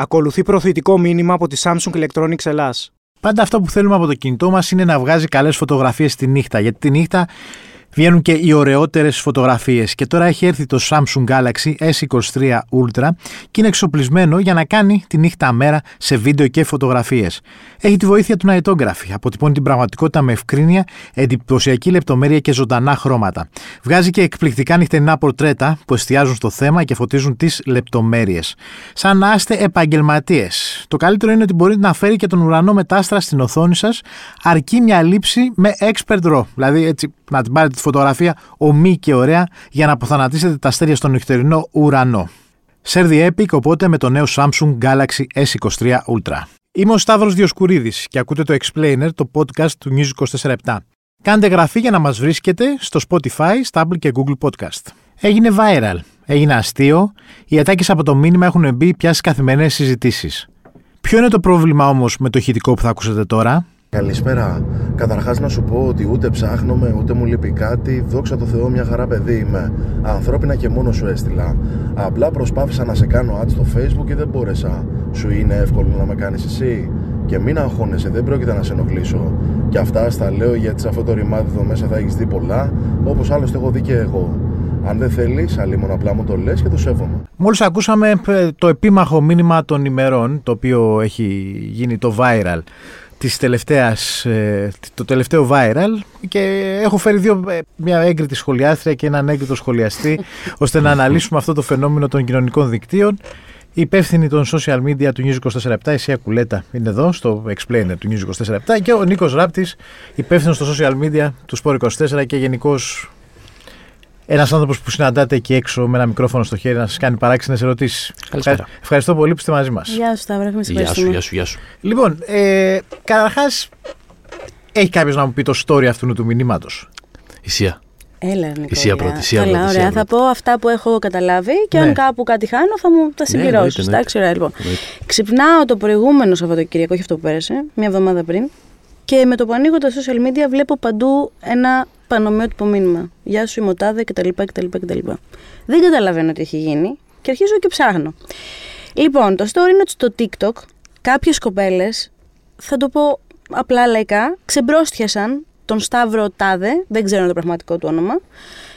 Ακολουθεί προωθητικό μήνυμα από τη Samsung Electronics Ελλάς. Πάντα αυτό που θέλουμε από το κινητό μας είναι να βγάζει καλές φωτογραφίες τη νύχτα. Γιατί τη νύχτα βγαίνουν και οι ωραιότερες φωτογραφίες. Και τώρα έχει έρθει το Samsung Galaxy S23 Ultra και είναι εξοπλισμένο για να κάνει τη νύχτα μέρα σε βίντεο και φωτογραφίες. Έχει τη βοήθεια του Nightography, αποτυπώνει την πραγματικότητα με ευκρίνεια, εντυπωσιακή λεπτομέρεια και ζωντανά χρώματα. Βγάζει και εκπληκτικά νυχτερινά πορτρέτα που εστιάζουν στο θέμα και φωτίζουν τις λεπτομέρειες. Σαν να είστε επαγγελματίες. Το καλύτερο είναι ότι μπορείτε να φέρει και τον ουρανό μετάστρα στην οθόνη σας, αρκεί μια λήψη με expert RAW. Δηλαδή έτσι να την πάρετε τη φωτογραφία ομή και ωραία για να αποθανατήσετε τα αστέρια στον νυχτερινό ουρανό. Σέρδι Epic οπότε με το νέο Samsung Galaxy S23 Ultra. Είμαι ο Σταύρος Διοσκουρίδης και ακούτε το Explainer, το podcast του News 24 Κάντε γραφή για να μας βρίσκετε στο Spotify, στα Apple και Google Podcast. Έγινε viral, έγινε αστείο, οι ατάκες από το μήνυμα έχουν μπει πια στις καθημερινές συζητήσεις. Ποιο είναι το πρόβλημα όμως με το ηχητικό που θα ακούσετε τώρα; Καλησπέρα. Καταρχάς να σου πω ότι ούτε ψάχνομαι, ούτε μου λείπει κάτι. Δόξα τω Θεώ, μια χαρά παιδί είμαι. Ανθρώπινα και μόνο σου έστειλα. Απλά προσπάθησα να σε κάνω ad στο facebook και δεν μπόρεσα. Σου είναι εύκολο να με κάνεις εσύ; Και μην αγχώνεσαι, δεν πρόκειται να σε ενοχλήσω. Και αυτά στα λέω γιατί σε αυτό το ρημάδι εδώ μέσα θα έχεις δει πολλά, όπως άλλωστε έχω δει και εγώ. Αν δεν θέλεις, αλλήμον απλά μου το λες και το σέβομαι. Μόλις ακούσαμε ε, το επίμαχο μήνυμα των ημερών, το οποίο έχει γίνει το viral της τελευταίας, ε, το τελευταίο viral και έχω φέρει δύο, ε, μια έγκριτη σχολιάστρια και έναν έγκριτο σχολιαστή ώστε να αναλύσουμε αυτό το φαινόμενο των κοινωνικών δικτύων. Η υπεύθυνη των social media του News 24 η Σία Κουλέτα, είναι εδώ στο Explainer του News 24 και ο Νίκος Ράπτης, υπεύθυνος στο social media του Sport 24 και γενικώ ένας άνθρωπος που συναντάτε εκεί έξω με ένα μικρόφωνο στο χέρι να σας κάνει παράξενες ερωτήσεις. Καλησπέρα. Ευχαριστώ πολύ που είστε μαζί μας. Γεια σου, Σταύρο, έχουμε Γεια σου, γεια σου, γεια σου. Λοιπόν, ε, καταρχάς, έχει κάποιος να μου πει το story αυτού του μηνύματος; Ισία. Έλα, Νικόλα. Ισία πρώτη, Ισία Καλά, πρώτη, ωραία. Ισία Θα πρώτη. πω αυτά που έχω καταλάβει και Ναι. αν κάπου κάτι χάνω θα μου τα συμπληρώσεις. εννοείται, Εντάξει, ωραία, λοιπόν. Εννοείται. Ξυπνάω το προηγούμενο Σαββατοκύριακο, όχι αυτό που πέρασε, μια εβδομάδα πριν. Και με το που ανοίγω τα social media βλέπω παντού ένα πανομοιότυπο μήνυμα. Γεια σου, είμαι ο Τάδε κτλ. κτλ, κτλ. Δεν καταλαβαίνω τι έχει γίνει και αρχίζω και ψάχνω. Λοιπόν, το story είναι ότι στο TikTok κάποιες κοπέλες, θα το πω απλά λαϊκά, ξεμπρόστιασαν τον Σταύρο Τάδε, δεν ξέρω το πραγματικό του όνομα,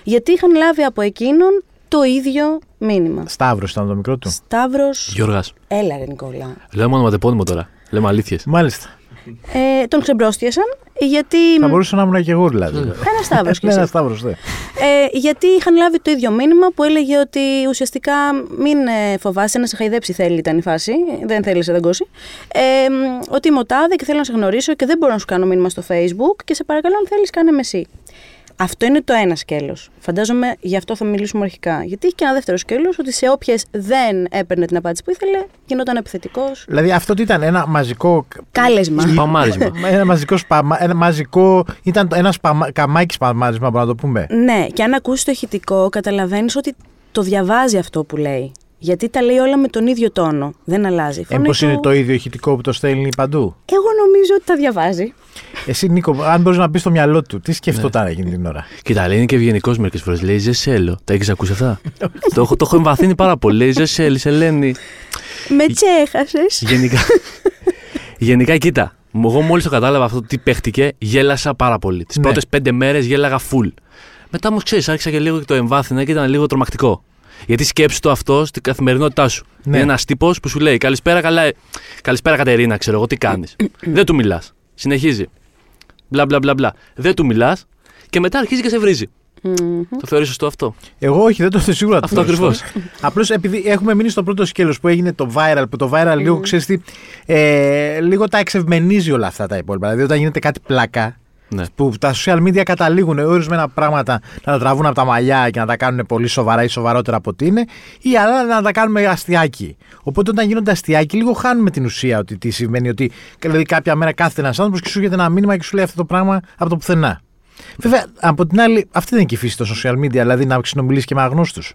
γιατί είχαν λάβει από εκείνον το ίδιο μήνυμα. Σταύρος ήταν το μικρό του. Σταύρος... Γιώργας. Έλα ρε Νικόλα. Λέμε ονοματεπώνυμο τώρα. Λέμε αλήθειες. Μάλιστα. Ε, τον ξεμπρόστιασαν γιατί... Θα μπορούσα να ήμουν και εγώ δηλαδή. Ένα Σταύρος κι Ναι, εσύ. ένα Σταύρος, ναι. Ε, γιατί είχαν λάβει το ίδιο μήνυμα που έλεγε ότι ουσιαστικά μην ε, φοβάσαι να σε χαϊδέψει θέλει ήταν η φάση, δεν θέλει σε δαγκώσει. Ε, μ, ότι είμαι ο τάδε και θέλω να σε γνωρίσω και δεν μπορώ να σου κάνω μήνυμα στο facebook και σε παρακαλώ αν θέλεις κάνε με εσύ. Αυτό είναι το ένα σκέλος. Φαντάζομαι γι' αυτό θα μιλήσουμε αρχικά. Γιατί έχει και ένα δεύτερο σκέλος ότι σε όποιες δεν έπαιρνε την απάντηση που ήθελε, γινόταν επιθετικός. Δηλαδή αυτό τι ήταν ένα μαζικό. Κάλεσμα. Παμάρισμα. Ένα μαζικό σπαμα, ένα μαζικό. Ήταν το- ένα σπαμα, καμάκι σπαμάρισμα, μπορούμε να το πούμε. Ναι, και αν ακούσεις το ηχητικό, καταλαβαίνεις ότι το διαβάζει αυτό που λέει. Γιατί τα λέει όλα με τον ίδιο τόνο. Δεν αλλάζει. Η Ε, φωνή Μήπως του- είναι το ίδιο ηχητικό που το στέλνει παντού. Εγώ νομίζω ότι τα διαβάζει. Εσύ, Νίκο, αν μπορείς να πεις στο μυαλό του, τι σκεφτόταν εκείνη την ώρα; Κοίτα, λέει είναι και ευγενικός μερικές φορές. Λέει Ζεσέλο. Τα έχεις ακούσει αυτά; το, έχω, το έχω εμβαθύνει πάρα πολύ. Λέει Ζεσέλ, Σελένη. Με τσέχασες. Γενικά. Γενικά, κοίτα. Εγώ μόλις το κατάλαβα αυτό τι παίχτηκε, γέλασα πάρα πολύ. Τις Ναι. πρώτες πέντε μέρες γέλαγα full. Μετά όμως ξέρεις, άρχισα και λίγο και το εμβάθυνα και ήταν λίγο τρομακτικό. Γιατί σκέψου το αυτό στην καθημερινότητά σου. Ναι. Είναι ένας τύπος που σου λέει Καλησπέρα, καλά... Καλησπέρα Κατερίνα, ξέρω εγώ τι κάνεις. Δεν του μιλάς. Συνεχίζει. Μπλα μπλα μπλα μπλα. Δεν του μιλάς και μετά αρχίζει και σε βρίζει. Το θεωρείς σωστό αυτό; Εγώ όχι, δεν το θέλω σίγουρα. Αυτό ακριβώς. Απλώς επειδή έχουμε μείνει στο πρώτο σκέλος που έγινε το viral, που το viral λίγο ξέρεις τι. Ε, λίγο τα εξευμενίζει όλα αυτά τα υπόλοιπα. Δηλαδή όταν γίνεται κάτι πλάκα. Ναι. Που τα social media καταλήγουν ορισμένα πράγματα να τα τραβούν από τα μαλλιά και να τα κάνουν πολύ σοβαρά ή σοβαρότερα από ό,τι είναι, ή άλλα να τα κάνουμε αστιάκι. Οπότε όταν γίνονται αστιάκι, λίγο χάνουμε την ουσία ότι τι σημαίνει. Ότι δηλαδή κάποια μέρα κάθεται ένας άνθρωπος και σου έρχεται ένα μήνυμα και σου λέει αυτό το πράγμα από το πουθενά. Βέβαια, από την άλλη, αυτή δεν είναι και η φύση των social media, δηλαδή να συνομιλήσει και με αγνώστους.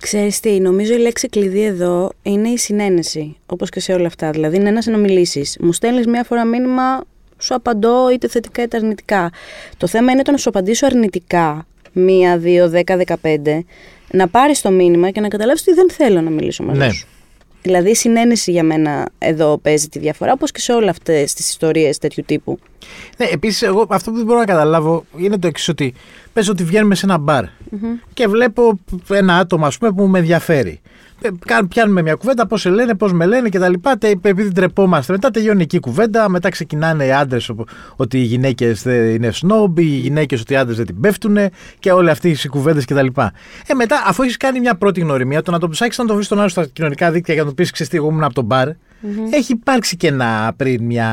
Ξέρεις τι, νομίζω η λέξη κλειδί εδώ είναι η συνένεση, όπως και σε όλα αυτά. Δηλαδή είναι να συνομιλήσεις. Μου στέλνεις μία φορά μήνυμα, σου απαντώ είτε θετικά είτε αρνητικά. Το θέμα είναι το να σου απαντήσω αρνητικά, μία, δύο, δέκα, δεκαπέντε, να πάρεις το μήνυμα και να καταλάβεις ότι δεν θέλω να μιλήσω μαζί Ναι. σου. Δηλαδή η συνένεση για μένα εδώ παίζει τη διαφορά, όπως και σε όλα αυτές τις ιστορίες τέτοιου τύπου. Ναι, επίσης, εγώ αυτό που δεν μπορώ να καταλάβω είναι το εξής: Ότι πες ότι βγαίνουμε σε ένα μπαρ και βλέπω ένα άτομο, ας πούμε, που με ενδιαφέρει. Ε, κα- Πιάνουμε μια κουβέντα, πώς σε λένε, πώς με λένε κτλ. Επειδή ντρεπόμαστε, μετά τελειώνει εκεί η κουβέντα. Μετά ξεκινάνε οι άντρες ότι οι γυναίκες είναι σνόμπ, οι γυναίκες ότι οι άντρες δεν την πέφτουν και όλες αυτές οι κουβέντες κτλ. Ε, μετά, αφού έχεις κάνει μια πρώτη γνωριμία, το να το ψάξεις να το βρεις τον άλλο στα κοινωνικά δίκτυα για να του πεις: Ξέρετε, εγώ ήμουν από τον μπαρ. Έχει υπάρξει και ένα πριν μια,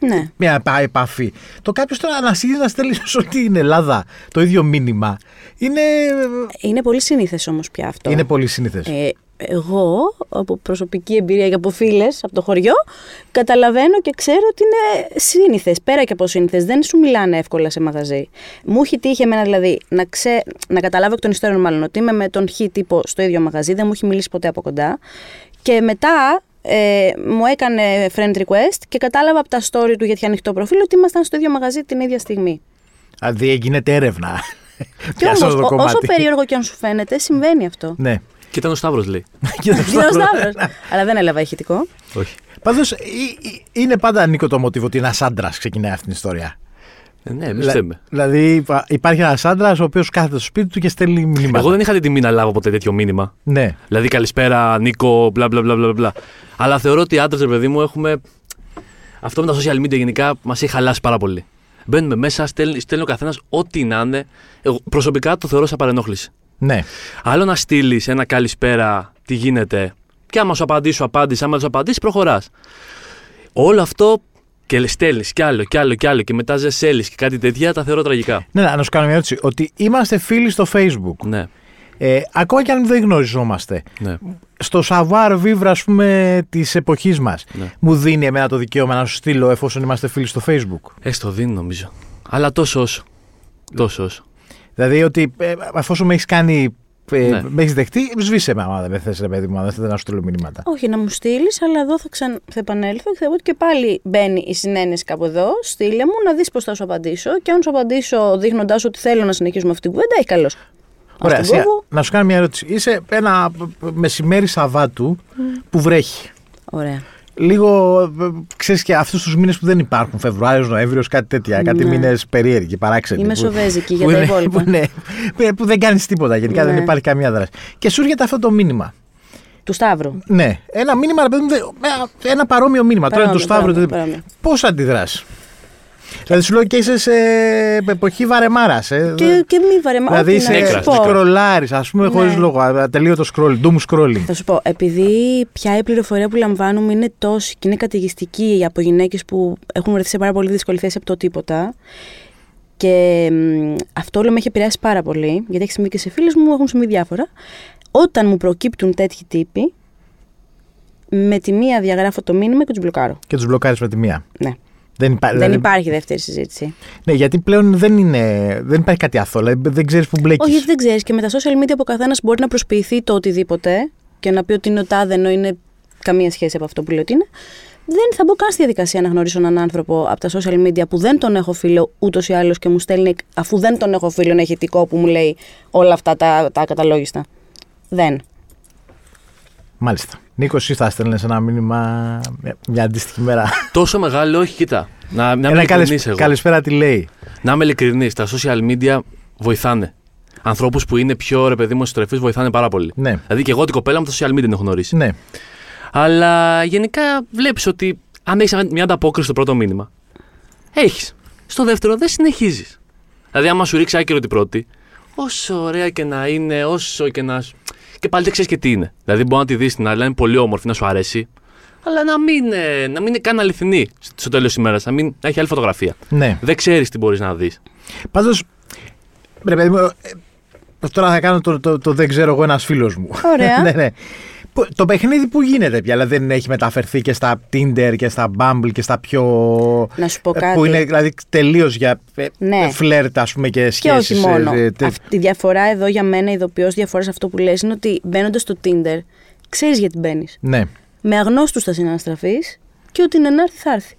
Ναι. μια επα- επαφή. Το κάποιος τώρα να αρχίζει να στέλνεις ότι την Ελλάδα το ίδιο μήνυμα είναι, Είναι πολύ συνήθες όμως πια αυτό. είναι πολύ σύνηθε. Ε, εγώ, από προσωπική εμπειρία και από φίλες από το χωριό, καταλαβαίνω και ξέρω ότι είναι σύνηθε. Πέρα και από σύνηθε, δεν σου μιλάνε εύκολα σε μαγαζί. Μου έχει τύχει εμένα δηλαδή να, ξέ, να καταλάβω εκ των υστέρων, μάλλον ότι είμαι με τον Χ τύπο στο ίδιο μαγαζί, δεν μου έχει μιλήσει ποτέ από κοντά. Και μετά ε, μου έκανε friend request και κατάλαβα από τα story του γιατί είχε ανοιχτό προφίλ ότι ήμασταν στο ίδιο μαγαζί την ίδια στιγμή. Δηλαδή γίνεται έρευνα. Και Πιάσαμε όμως, το κομμάτι. όσο περίεργο και αν σου φαίνεται, συμβαίνει αυτό. Ναι. Και ήταν ο Σταύρος, λέει. Κοίτα, Είναι ο Σταύρος. Αλλά δεν έλαβα ηχητικό. Όχι. Πάντως είναι πάντα Νίκο το μοτίβο ότι ένας άντρας ξεκινάει αυτή την ιστορία. Ε, ναι, εμείς Δηλα- θέμε. Δηλαδή υπά- υπάρχει ένας άντρας ο οποίος κάθεται στο σπίτι του και στέλνει μηνύματα. Εγώ δεν είχα την τιμή να λάβω ποτέ τέτοιο μήνυμα. Ναι. Δηλαδή, καλησπέρα, Νίκο, μπλα μπλα μπλα μπλα. μπλα. Αλλά θεωρώ ότι οι άντρες, ρε παιδί μου, έχουμε. Αυτό με τα social media γενικά μας έχει χαλάσει πάρα πολύ. Μπαίνουμε μέσα, στέλνει, στέλνει ο καθένας ό,τι να είναι. Εγώ προσωπικά το θεωρώ σαν παρενόχληση. Ναι. Άλλο να στείλεις ένα καλησπέρα, τι γίνεται, και άμα σου απαντήσει, σου απάντησε. Άμα δεν σου απαντήσει, προχωράς. Όλο αυτό και στέλνεις κι άλλο κι άλλο κι άλλο και μετά ζεσέλεις και κάτι τέτοια, τα θεωρώ τραγικά. Ναι, να σου κάνω μια ερώτηση. Ότι είμαστε φίλοι στο Facebook. Ναι, Ε, ακόμα και αν δεν γνωριζόμαστε. ναι. Στο savoir vivre, ας πούμε, της εποχής μας, Ναι. μου δίνει εμένα το δικαίωμα να σου στείλω εφόσον είμαστε φίλοι στο Facebook; Έστω δίνει νομίζω. Αλλά τόσο όσο. Τόσο όσο. Δηλαδή ότι ε, εφόσον με έχεις κάνει. Ε, Ναι. Με έχεις δεχτεί, σβήσε με άμα δεν με θες, ρε παιδί μου, αν δεν θέλει να σου στείλω μηνύματα. Όχι, να μου στείλεις, αλλά εδώ θα, ξαν... θα επανέλθω και θα πω ότι και πάλι μπαίνει η συνένεση κάπου εδώ. Στείλε μου να δεις πώς θα σου απαντήσω. Και αν σου απαντήσω δείχνοντα ότι θέλω να συνεχίσουμε αυτή την κουβέντα, έχει καλώς. Ωραία, Ας την Σία, κόβω. να σου κάνω μια ερώτηση. Είσαι ένα μεσημέρι Σαββάτου που βρέχει. Ωραία. Λίγο, ξέρεις και αυτούς τους μήνες που δεν υπάρχουν, Φεβρουάριος, Νοέμβριος, κάτι τέτοια. Κάτι Ναι. μήνες περίεργοι, παράξενοι. Είμαι που- σοβέζικη για που τα είναι- υπόλοιπα. Που, ναι, που- που δεν κάνεις τίποτα. Γενικά Ναι. δεν υπάρχει καμία δράση. Και σου έρχεται αυτό το μήνυμα. Του Σταύρου. Ναι, ένα μήνυμα, ρε παιδί μου, δε- ένα- ένα παρόμοιο μήνυμα. Τώρα είναι το Παρόμοιο, Σταύρο. παρόμοιο, παρόμοιο. Πώς αντιδράσει. Δηλαδή σου λέω και είσαι σε εποχή βαρεμάρας. Ε. Και, και μη βαρεμά. δηλαδή ό,τι να είσαι σου πω. σκρολάρεις, ας πούμε, Ναι. χωρίς λόγο. Ατελείωτο scroll, doom scrolling. Θα σου πω, επειδή πια η πληροφορία που λαμβάνουμε είναι τόση και είναι καταιγιστική από γυναίκες που έχουν βρεθεί σε πάρα πολύ δύσκολη θέση από το τίποτα. Και μ, αυτό όλο με έχει επηρεάσει πάρα πολύ, γιατί έχει συμβεί και σε φίλε μου, έχουν συμβεί διάφορα. Όταν μου προκύπτουν τέτοιοι τύποι, με τη μία διαγράφω το μήνυμα και τους μπλοκάρω. Και τους μπλοκάρεις με τη μία. Ναι. Δεν, υπά- Δεν δηλαδή- υπάρχει δεύτερη συζήτηση. Ναι, γιατί πλέον δεν, είναι, δεν υπάρχει κάτι αθώο. Δηλαδή δεν ξέρεις που μπλέκεις. Όχι, γιατί δεν ξέρεις. Και με τα social media που ο καθένας μπορεί να προσποιηθεί το οτιδήποτε και να πει ότι είναι ο τάδε ενώ είναι καμία σχέση από αυτό που λέει ότι είναι. Δεν θα μπω καν στη διαδικασία να γνωρίσω έναν άνθρωπο από τα social media που δεν τον έχω φίλο ούτως ή άλλως και μου στέλνει, αφού δεν τον έχω φίλο, ένα ηχητικό που μου λέει όλα αυτά τα, τα καταλόγιστα. Δεν. Μάλιστα. Νίκος, εσύ θα στέλνες ένα μήνυμα μια, μια αντίστοιχη μέρα. Τόσο μεγάλο, όχι, κοιτά. Να, να είμαι Ένα ειλικρινής καλησ- εγώ. καλησπέρα τι λέει. Να είμαι ειλικρινής. Τα social media βοηθάνε. Ανθρώπους που είναι πιο ρε παιδί μου στρεφείς βοηθάνε πάρα πολύ. Ναι, Δηλαδή και εγώ την κοπέλα μου τα social media την έχω γνωρίσει. ναι. Αλλά γενικά βλέπεις ότι αν έχεις μια ανταπόκριση στο πρώτο μήνυμα, έχεις. Στο δεύτερο δεν συνεχίζεις. Δηλαδή, άμα σου ρίξει άκυρο την πρώτη, όσο ωραία και να είναι, όσο και να. Σου- Και πάλι δεν ξέρεις και τι είναι. Δηλαδή, μπορεί να τη δεις την άλλη, να είναι πολύ όμορφη, να σου αρέσει, αλλά να μην, ε, να μην είναι καν αληθινή στο τέλος της ημέρας, να, μην, να έχει άλλη φωτογραφία. ναι. Δεν ξέρεις τι μπορείς να δεις. Πάντως. Ρε παιδί μου, ε, τώρα θα κάνω το, το, το δεν ξέρω εγώ ένας φίλος μου. Ωραία. ναι, ναι. Που- Το παιχνίδι που γίνεται πια, δηλαδή δεν έχει μεταφερθεί και στα Tinder και στα Bumble και στα πιο. Να σου πω ε, κάτι. Που είναι δηλαδή τελείως για ε, Ναι. ε, φλερτ, ας πούμε, και Και σχέσεις. όχι μόνο. Αυτή η διαφορά εδώ για μένα, η ειδοποιώς διαφορά σε αυτό που λες είναι ότι μπαίνοντας στο Tinder, ξέρεις γιατί μπαίνεις. Ναι. με αγνώστους θα συναναστραφείς και ότι είναι να έρθει θα έρθει.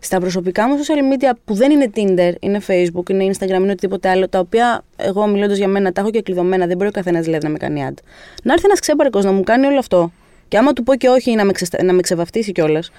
Στα προσωπικά μου social media που δεν είναι Tinder, είναι Facebook, είναι Instagram, είναι οτιδήποτε άλλο, τα οποία εγώ μιλώντας για μένα τα έχω και κλειδωμένα, δεν μπορεί ο καθένας δηλαδή να με κάνει ad. Να έρθει ένας ξέμπαρκο να μου κάνει όλο αυτό Και άμα του πω και όχι να με, ξεστα... να με ξεβαφτίσει κιόλας.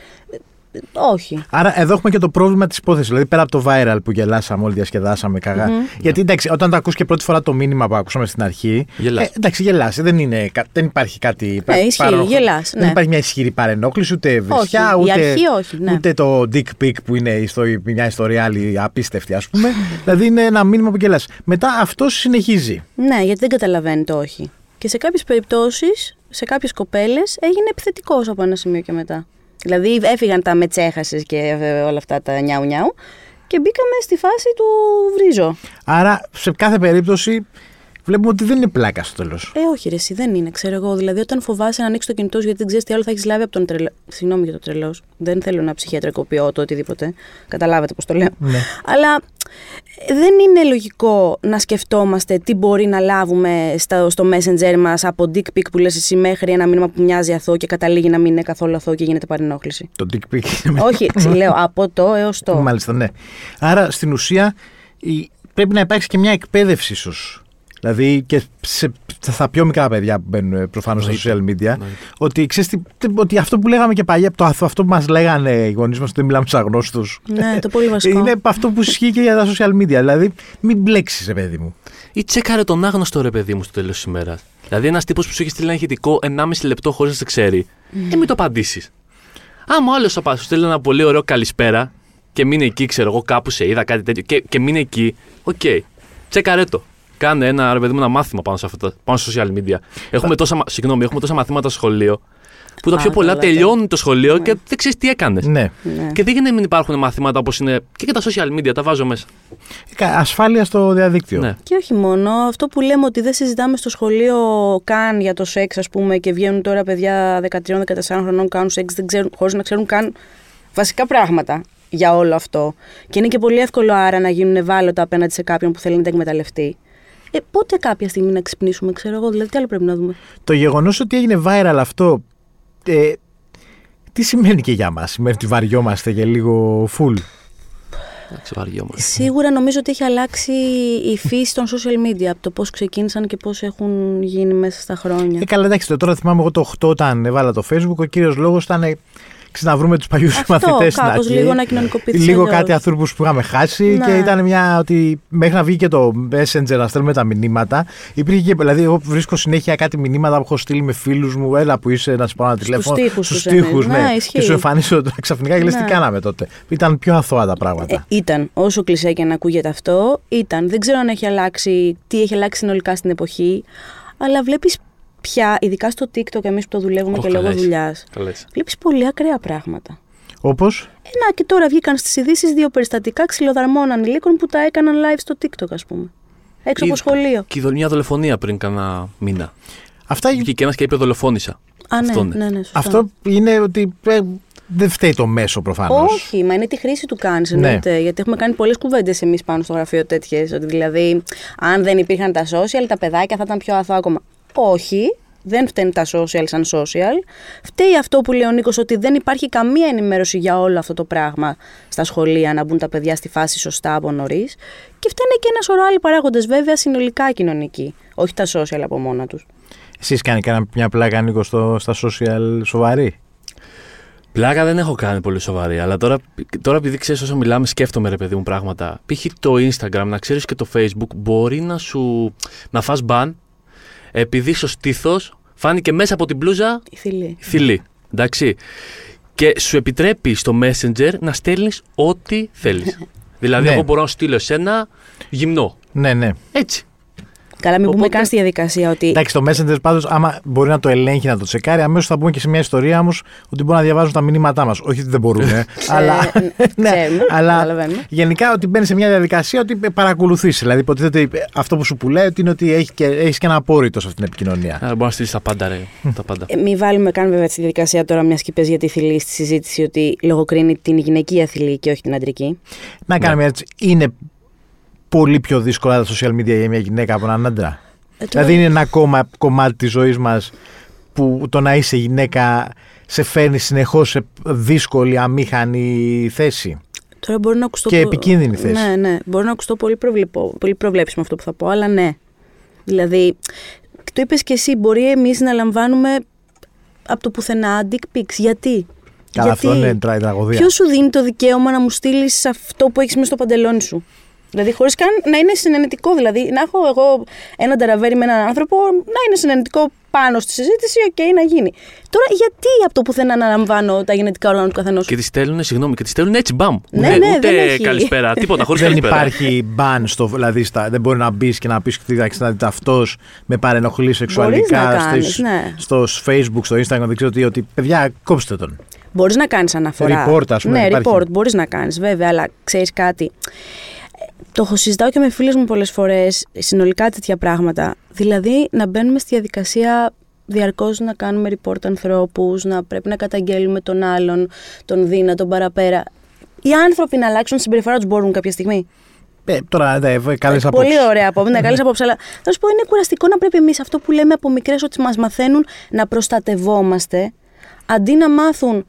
Όχι. Άρα εδώ έχουμε και το πρόβλημα της υπόθεσης. Δηλαδή πέρα από το viral που γελάσαμε, όλοι διασκεδάσαμε καγά. Γιατί εντάξει, όταν το ακούς και πρώτη φορά το μήνυμα που ακούσαμε στην αρχή. Γελάς. Ε, εντάξει, γελάς. Δεν, είναι, κα- δεν υπάρχει κάτι. Ναι, ισχύει, παρό- γελάς, Δεν ναι. υπάρχει μια ισχυρή παρενόχληση, ούτε βρισιά, η ούτε, αρχή όχι, ναι. ούτε το dick pic που είναι ιστο- μια ιστορία άλλη απίστευτη, ας πούμε. δηλαδή είναι ένα μήνυμα που γελάς. Μετά αυτό συνεχίζει. Ναι, γιατί δεν καταλαβαίνει το όχι. Και σε κάποιες περιπτώσεις, σε κάποιες κοπέλες, έγινε επιθετικός από ένα σημείο και μετά. Δηλαδή έφυγαν τα μετσέχασες και ε, όλα αυτά τα νιάου νιάου και μπήκαμε στη φάση του βρίζω. Άρα σε κάθε περίπτωση βλέπουμε ότι δεν είναι πλάκα στο τέλος. Ε, όχι, ρε, εσύ δεν είναι, ξέρω εγώ. Δηλαδή, όταν φοβάσαι να ανοίξεις το κινητό σου γιατί δεν ξέρεις τι άλλο θα έχεις λάβει από τον τρελό. Συγγνώμη για το τρελό. Δεν θέλω να ψυχιατρικοποιώ το οτιδήποτε. Καταλάβετε πώς το λέω. Ναι. Αλλά ε, δεν είναι λογικό να σκεφτόμαστε τι μπορεί να λάβουμε στα, στο messenger μας από dick pic που λες εσύ μέχρι ένα μήνυμα που μοιάζει αθώο και καταλήγει να μην είναι καθόλου αθώο και γίνεται παρενόχληση. Το dick pic είναι όχι, τσι, λέω από το έως το. Μάλιστα, ναι. Άρα στην ουσία η- πρέπει να υπάρξει και μια εκπαίδευση ίσως. Δηλαδή και σε, στα πιο μικρά παιδιά που μπαίνουν προφανώς στα social media, ότι, ξέρεις, τι- τι- ότι αυτό που λέγαμε και παλιά, το, αυτό που μας λέγανε οι γονείς μας ότι δεν μιλάμε στους αγνώστους. Ναι, το πολύ βασικό. Είναι αυτό που ισχύει και για τα social media. Δηλαδή, μην μπλέξεις, ρε παιδί μου. Ή τσέκαρε τον άγνωστο ρε παιδί μου στο τέλος της ημέρας. Δηλαδή, ένας τύπος που σου έχει στείλει ένα ηχητικό 1,5 λεπτό χωρίς να σε ξέρει. Ε, μην το απαντήσεις. Άμα ο άλλος θα σου στείλει ένα πολύ ωραίο καλησπέρα και μείνει εκεί, ξέρω εγώ, κάπου σε είδα κάτι τέτοιο και, και μείνει εκεί, οκ. Τσέκαρε το. Κάνε ένα, ρε παιδί μου, ένα μάθημα πάνω, σε αυτά, πάνω στα social media. Έχουμε τόσα, μα- συγγνώμη, έχουμε τόσα μαθήματα στο σχολείο που τα Α, πιο πολλά καλά, τελειώνουν το σχολείο και δεν ξέρεις τι έκανες. Ναι. Ναι. Και δεν γίνεται να μην υπάρχουν μαθήματα όπως είναι και για τα social media, τα βάζω μέσα. Κα- Ασφάλεια στο διαδίκτυο. Ναι. Και όχι μόνο, αυτό που λέμε ότι δεν συζητάμε στο σχολείο καν για το σεξ, ας πούμε, και βγαίνουν τώρα παιδιά 13-14 χρονών κάνουν σεξ, δεν ξέρουν, χωρίς να ξέρουν καν βασικά πράγματα για όλο αυτό. Και είναι και πολύ εύκολο άρα να γίνουν ευάλωτα απέναντι σε κάποιον που θέλει να τα εκμεταλλευτεί. Ε, πότε κάποια στιγμή να ξυπνήσουμε, ξέρω εγώ, δηλαδή τι άλλο πρέπει να δούμε. Το γεγονός ότι έγινε viral αυτό. Ε, τι σημαίνει και για μας, Σημαίνει ότι βαριόμαστε και λίγο full; Εντάξει, βαριόμαστε. Σίγουρα νομίζω ότι έχει αλλάξει η φύση των social media από το πώς ξεκίνησαν και πώς έχουν γίνει μέσα στα χρόνια. Ε, καλά, εντάξει, τώρα θυμάμαι εγώ το 8 όταν έβαλα το Facebook. Ο κύριος λόγος ήταν ε, ξέρεις, να βρούμε τους παλιούς Αυτό, μαθητές στην κάπως αρχή. λίγο να κοινωνικοποιηθείς Λίγο αλλιώς. κάτι ανθρώπου που είχαμε χάσει Ναι. και ήταν μια ότι μέχρι να βγει και το Messenger να στέλνουμε τα μηνύματα. Υπήρχε και, δηλαδή, εγώ βρίσκω συνέχεια κάτι μηνύματα που έχω στείλει με φίλους μου. Έλα που είσαι να σου πάω ένα Στους τηλέφωνο. τοίχους Στους τους εννοείς. τοίχους, Ναι, ναι. ισχύει. Και σου εμφανίσω ξαφνικά και λες τι Ναι. κάναμε τότε. Ήταν πιο αθώα τα πράγματα. Ε, ήταν. Όσο κλεισέ και να ακούγεται αυτό, ήταν. Δεν ξέρω αν έχει αλλάξει, τι έχει αλλάξει συνολικά στην εποχή, αλλά βλέπεις πια, ειδικά στο TikTok, εμείς που το δουλεύουμε Ω, και λόγω καλά είσαι. δουλειάς, Καλά είσαι. βλέπεις πολύ ακραία πράγματα. Όπως; Ένα και τώρα βγήκαν στις ειδήσεις δύο περιστατικά ξυλοδαρμών ανηλίκων που τα έκαναν live στο TikTok, ας πούμε. Έξω από Είδα. σχολείο. Και η μια δολοφονία πριν κάνα μήνα. Αυτά Βγήκε ένας και είπε δολοφόνησα. Α, ναι, Αυτό είναι. ναι, ναι, σωστά. Αυτό είναι ότι ε, δεν φταίει το μέσο προφανώς. Όχι, μα είναι τη χρήση του κάνεις, Ναι. εννοείται. Γιατί έχουμε κάνει πολλές κουβέντες εμείς πάνω στο γραφείο τέτοιες. Ότι δηλαδή, αν δεν υπήρχαν τα social, τα παιδάκια θα ήταν πιο αθώα ακόμα. Όχι, δεν φταίνουν τα social σαν social. Φταίει αυτό που λέει ο Νίκος, ότι δεν υπάρχει καμία ενημέρωση για όλο αυτό το πράγμα στα σχολεία, να μπουν τα παιδιά στη φάση σωστά από νωρίς. Και φταίνε και ένας σωρό άλλοι παράγοντε, βέβαια, συνολικά κοινωνικοί. Όχι τα social από μόνα τους. Εσείς κάνει κανένα- μια πλάκα, Νίκος, στο, στα social σοβαρή; Πλάκα δεν έχω κάνει πολύ σοβαρή, αλλά τώρα, τώρα επειδή ξέρεις όσο μιλάμε, σκέφτομαι ρε παιδί μου πράγματα. Π.χ. το Instagram, να ξέρεις και το Facebook, μπορεί να σου. να φας ban επειδή στο στήθος φάνηκε μέσα από την μπλούζα Η θηλή. θηλή. Εντάξει. Και σου επιτρέπει στο Messenger να στέλνεις ό,τι θέλεις. δηλαδή, Ναι. εγώ μπορώ να σου στείλω εσένα γυμνό. Ναι, ναι. Έτσι. Καλά, μην πούμε Οπότε- καν στη διαδικασία ότι. Εντάξει, το Messenger πάντως, άμα μπορεί να το ελέγχει, να το τσεκάρει, αμέσως θα πούμε και σε μια ιστορία όμως ότι μπορούν να διαβάζουν τα μηνύματά μας. Όχι ότι δεν μπορούν, ε, αλλά. ναι, ξέρουμε, αλλά καταλαβαίνουμε. γενικά ότι μπαίνει σε μια διαδικασία ότι παρακολουθείς. Δηλαδή, υποτίθεται ε, αυτό που σου πουλάει ότι είναι ότι έχει και, έχεις και ένα απόρριτο σε αυτήν την επικοινωνία. Άρα μπορείς να στείλεις τα πάντα, ρε. τα πάντα. Ε, Μην βάλουμε καν βέβαια στη διαδικασία τώρα μιας και πες για τη θηλή στη συζήτηση ότι λογοκρίνει την γυναικεία θηλή και όχι την αντρική. Να κάνουμε έτσι. Είναι πολύ πιο δύσκολα τα social media για μια γυναίκα από έναν άντρα. Ε, τώρα- Δηλαδή, είναι ένα ακόμα κομμάτι της ζωής μας που το να είσαι γυναίκα σε φέρνει συνεχώς σε δύσκολη, αμήχανη θέση. Τώρα μπορεί να ακουστώ. Και επικίνδυνη θέση. Ναι, ναι. Μπορεί να ακουστώ πολύ, προβλεπώ, πολύ προβλέψιμο αυτό που θα πω, αλλά ναι. Δηλαδή, το είπες και εσύ, μπορεί εμείς να λαμβάνουμε από το πουθενά dick pics. Γιατί; Καλά, Γιατί; αυτό είναι τρα- τραγωδία. Ποιος σου δίνει το δικαίωμα να μου στείλεις αυτό που έχεις μέσα στο παντελόνι σου; Δηλαδή, χωρίς καν να είναι συναινετικό. Δηλαδή, να έχω εγώ ένα νταραβέρι με έναν άνθρωπο, να είναι συναινετικό πάνω στη συζήτηση, οκ, να γίνει. Τώρα, γιατί από το πουθενά να λαμβάνω τα γεννητικά όργανα του καθενός; Και τη στέλνουν, συγγνώμη, και τη στέλνουν έτσι μπαμ. Ναι, ούτε, ναι, ούτε δεν έχει. καλησπέρα, τίποτα, χωρίς Δεν καλησπέρα. υπάρχει ban στο. Δηλαδή, στα, δεν μπορεί να μπεις και να πεις ότι αυτός με παρενοχλεί σεξουαλικά να κάνεις, στις- ναι. στο Facebook, στο Instagram, δεν ξέρω τι, ότι παιδιά, κόψτε τον. Μπορείς να κάνεις αναφορά. Report, ας πούμε, Ναι, υπάρχει. report μπορείς να κάνεις, βέβαια, αλλά ξέρεις κάτι. Το έχω συζητάω και με φίλε μου πολλές φορές, συνολικά τέτοια πράγματα. Δηλαδή, να μπαίνουμε στη διαδικασία διαρκώς να κάνουμε report ανθρώπους, να πρέπει να καταγγέλουμε τον άλλον, τον δίνα, τον παραπέρα. Οι άνθρωποι να αλλάξουν τη συμπεριφορά τους μπορούν κάποια στιγμή; Ε, τώρα, ναι, καλές απόψεις. Πολύ ωραία απόψη, ναι, καλές απόψεις. Αλλά θα σου πω, είναι κουραστικό να πρέπει εμείς αυτό που λέμε από μικρές ότι μας μαθαίνουν να προστατευόμαστε, αντί να μάθουν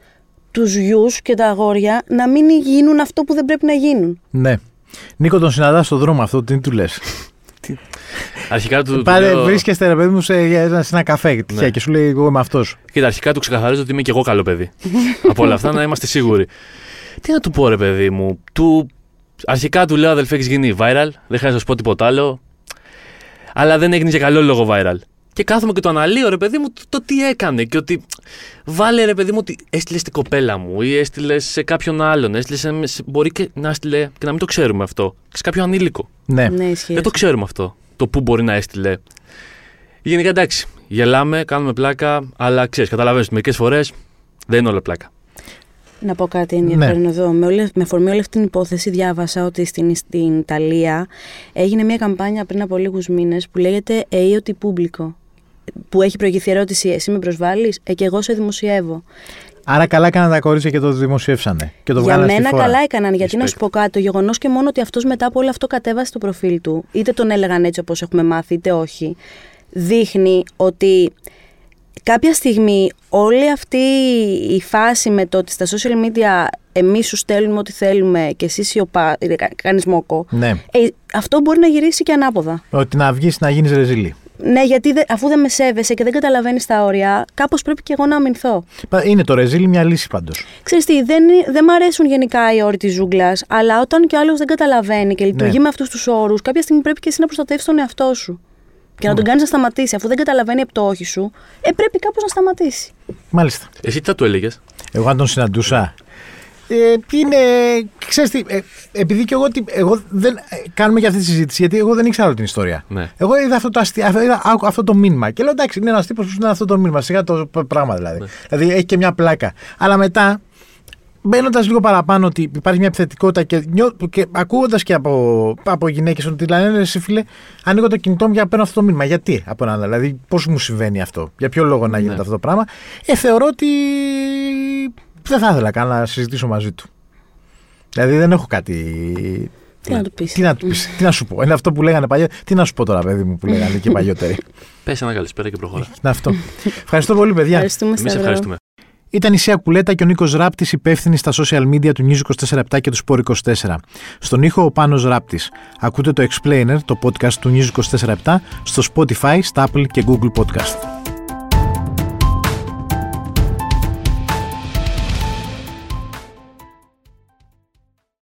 τους γιους και τα αγόρια να μην γίνουν αυτό που δεν πρέπει να γίνουν. Ναι. Νίκο, τον συναντάς στον δρόμο αυτό, τι του λες; Αρχικά του. του Πάρε, λέω- βρίσκεστε ρε παιδί μου σε, σε ένα καφέ τυχαία Ναι. και σου λέει εγώ είμαι αυτός. Κοίτα, αρχικά του ξεκαθαρίζω ότι είμαι και εγώ καλό παιδί. Από όλα αυτά να είμαστε σίγουροι. Τι να του πω, ρε παιδί μου. Του... Αρχικά του λέω αδελφέ, έχεις γίνει viral. Δεν χρειάζεται να σου πω τίποτα άλλο. Αλλά δεν έγινε για καλό λόγο viral. Και κάθομαι και το αναλύω, ρε παιδί μου, το, το τι έκανε. Και ότι βάλε, ρε παιδί μου, ότι έστειλες στην κοπέλα μου ή έστειλες σε κάποιον άλλον. Έστειλες σε, σε- μπορεί και να έστειλε και να μην το ξέρουμε αυτό. Και σε κάποιο ανήλικο. Ναι. Ναι, ισχύει. Δεν το ξέρουμε αυτό. Το πού μπορεί να έστειλε. Γενικά εντάξει. Γελάμε, κάνουμε πλάκα, αλλά ξέρεις, καταλαβαίνεις ότι μερικές φορές δεν είναι όλα πλάκα. Να πω κάτι Ναι. ενδιαφέρον εδώ. Με, όλη, με αφορμή όλη αυτή την υπόθεση, διάβασα ότι στην, στην Ιταλία έγινε μια καμπάνια πριν από λίγους μήνες που λέγεται Εio ti pubblico. Που έχει προηγηθεί ερώτηση, εσύ με προσβάλλεις, ε, και εγώ σε δημοσιεύω. Άρα καλά έκαναν τα κορίτσια και το δημοσιεύσανε. Και το Για βγάλανε στη μένα φόρα. καλά έκαναν, γιατί να σου Respect. πω κάτι, το γεγονός και μόνο ότι αυτός μετά από όλο αυτό κατέβασε το προφίλ του, είτε τον έλεγαν έτσι όπως έχουμε μάθει, είτε όχι, δείχνει ότι κάποια στιγμή όλη αυτή η φάση με το ότι στα social media εμείς σου στέλνουμε ό,τι θέλουμε και εσύ σιωπά, ε, κα- κάνεις μόκο, Ναι. ε, αυτό μπορεί να γυρίσει και ανάποδα. Ότι να βγεις να γίνεις ρεζίλη. Ναι, γιατί δε- αφού δεν με σέβεσαι και δεν καταλαβαίνεις τα όρια, κάπως πρέπει και εγώ να αμυνθώ. Πα- Είναι το ρεζίλι μια λύση πάντως. Ξέρεις τι, δεν, δεν μ' αρέσουν γενικά οι όροι της ζούγκλας, αλλά όταν και ο άλλος δεν καταλαβαίνει και λειτουργεί Ναι. με αυτούς τους όρους, κάποια στιγμή πρέπει και εσύ να προστατεύσει τον εαυτό σου. Και να τον κάνεις να σταματήσει. Αφού δεν καταλαβαίνει από το όχι σου, ε, πρέπει κάπως να σταματήσει. Μάλιστα. Εσύ τι θα του έλεγες; Εγώ αν τον συναντούσα. Ε, είναι. Ξέρεις τι, ε, επειδή και εγώ, τι- εγώ δεν. ε, κάνουμε και αυτή τη συζήτηση, γιατί εγώ δεν ήξερα όλη την ιστορία. Ναι. Εγώ είδα αυτό το, αστεία, είδα, άκου- αυτό το μήνυμα και λέω εντάξει, είναι ένας τύπος που είναι αυτό το μήνυμα. Σιγά το π- πράγμα δηλαδή. Ναι. Δηλαδή έχει και μια πλάκα. Αλλά μετά, μπαίνοντας λίγο παραπάνω ότι υπάρχει μια επιθετικότητα και, νιώ, και ακούγοντας και από, από γυναίκες ότι λένε «Ναι, εσύ φίλε, ανοίγω το κινητό μου για να παίρνω αυτό το μήνυμα. Γιατί από έναν άλλο, δηλαδή πώς μου συμβαίνει αυτό, για ποιο λόγο να γίνεται Ναι. αυτό το πράγμα. Ε, θεωρώ ότι δεν θα ήθελα καν να συζητήσω μαζί του. Δηλαδή δεν έχω κάτι. Τι να του πεις; Τι να, του πεις, τι να σου πω; Είναι αυτό που λέγανε παλιό. Τι να σου πω τώρα, παιδί μου, που λέγανε και παλιότεροι. Πες ένα καλησπέρα και προχώρα. Είναι αυτό. Ευχαριστώ πολύ, παιδιά. Ευχαριστούμε, Εμείς Σταυρό. ευχαριστούμε. Ήταν η Σία Κουλέτα και ο Νίκος Ράπτης, υπεύθυνοι στα social media του News 24 και του Sport 24. Στον ήχο ο Πάνος Ράπτης. Ακούτε το Explainer, το podcast του News 24 στο Spotify, στα Apple και Google Podcast.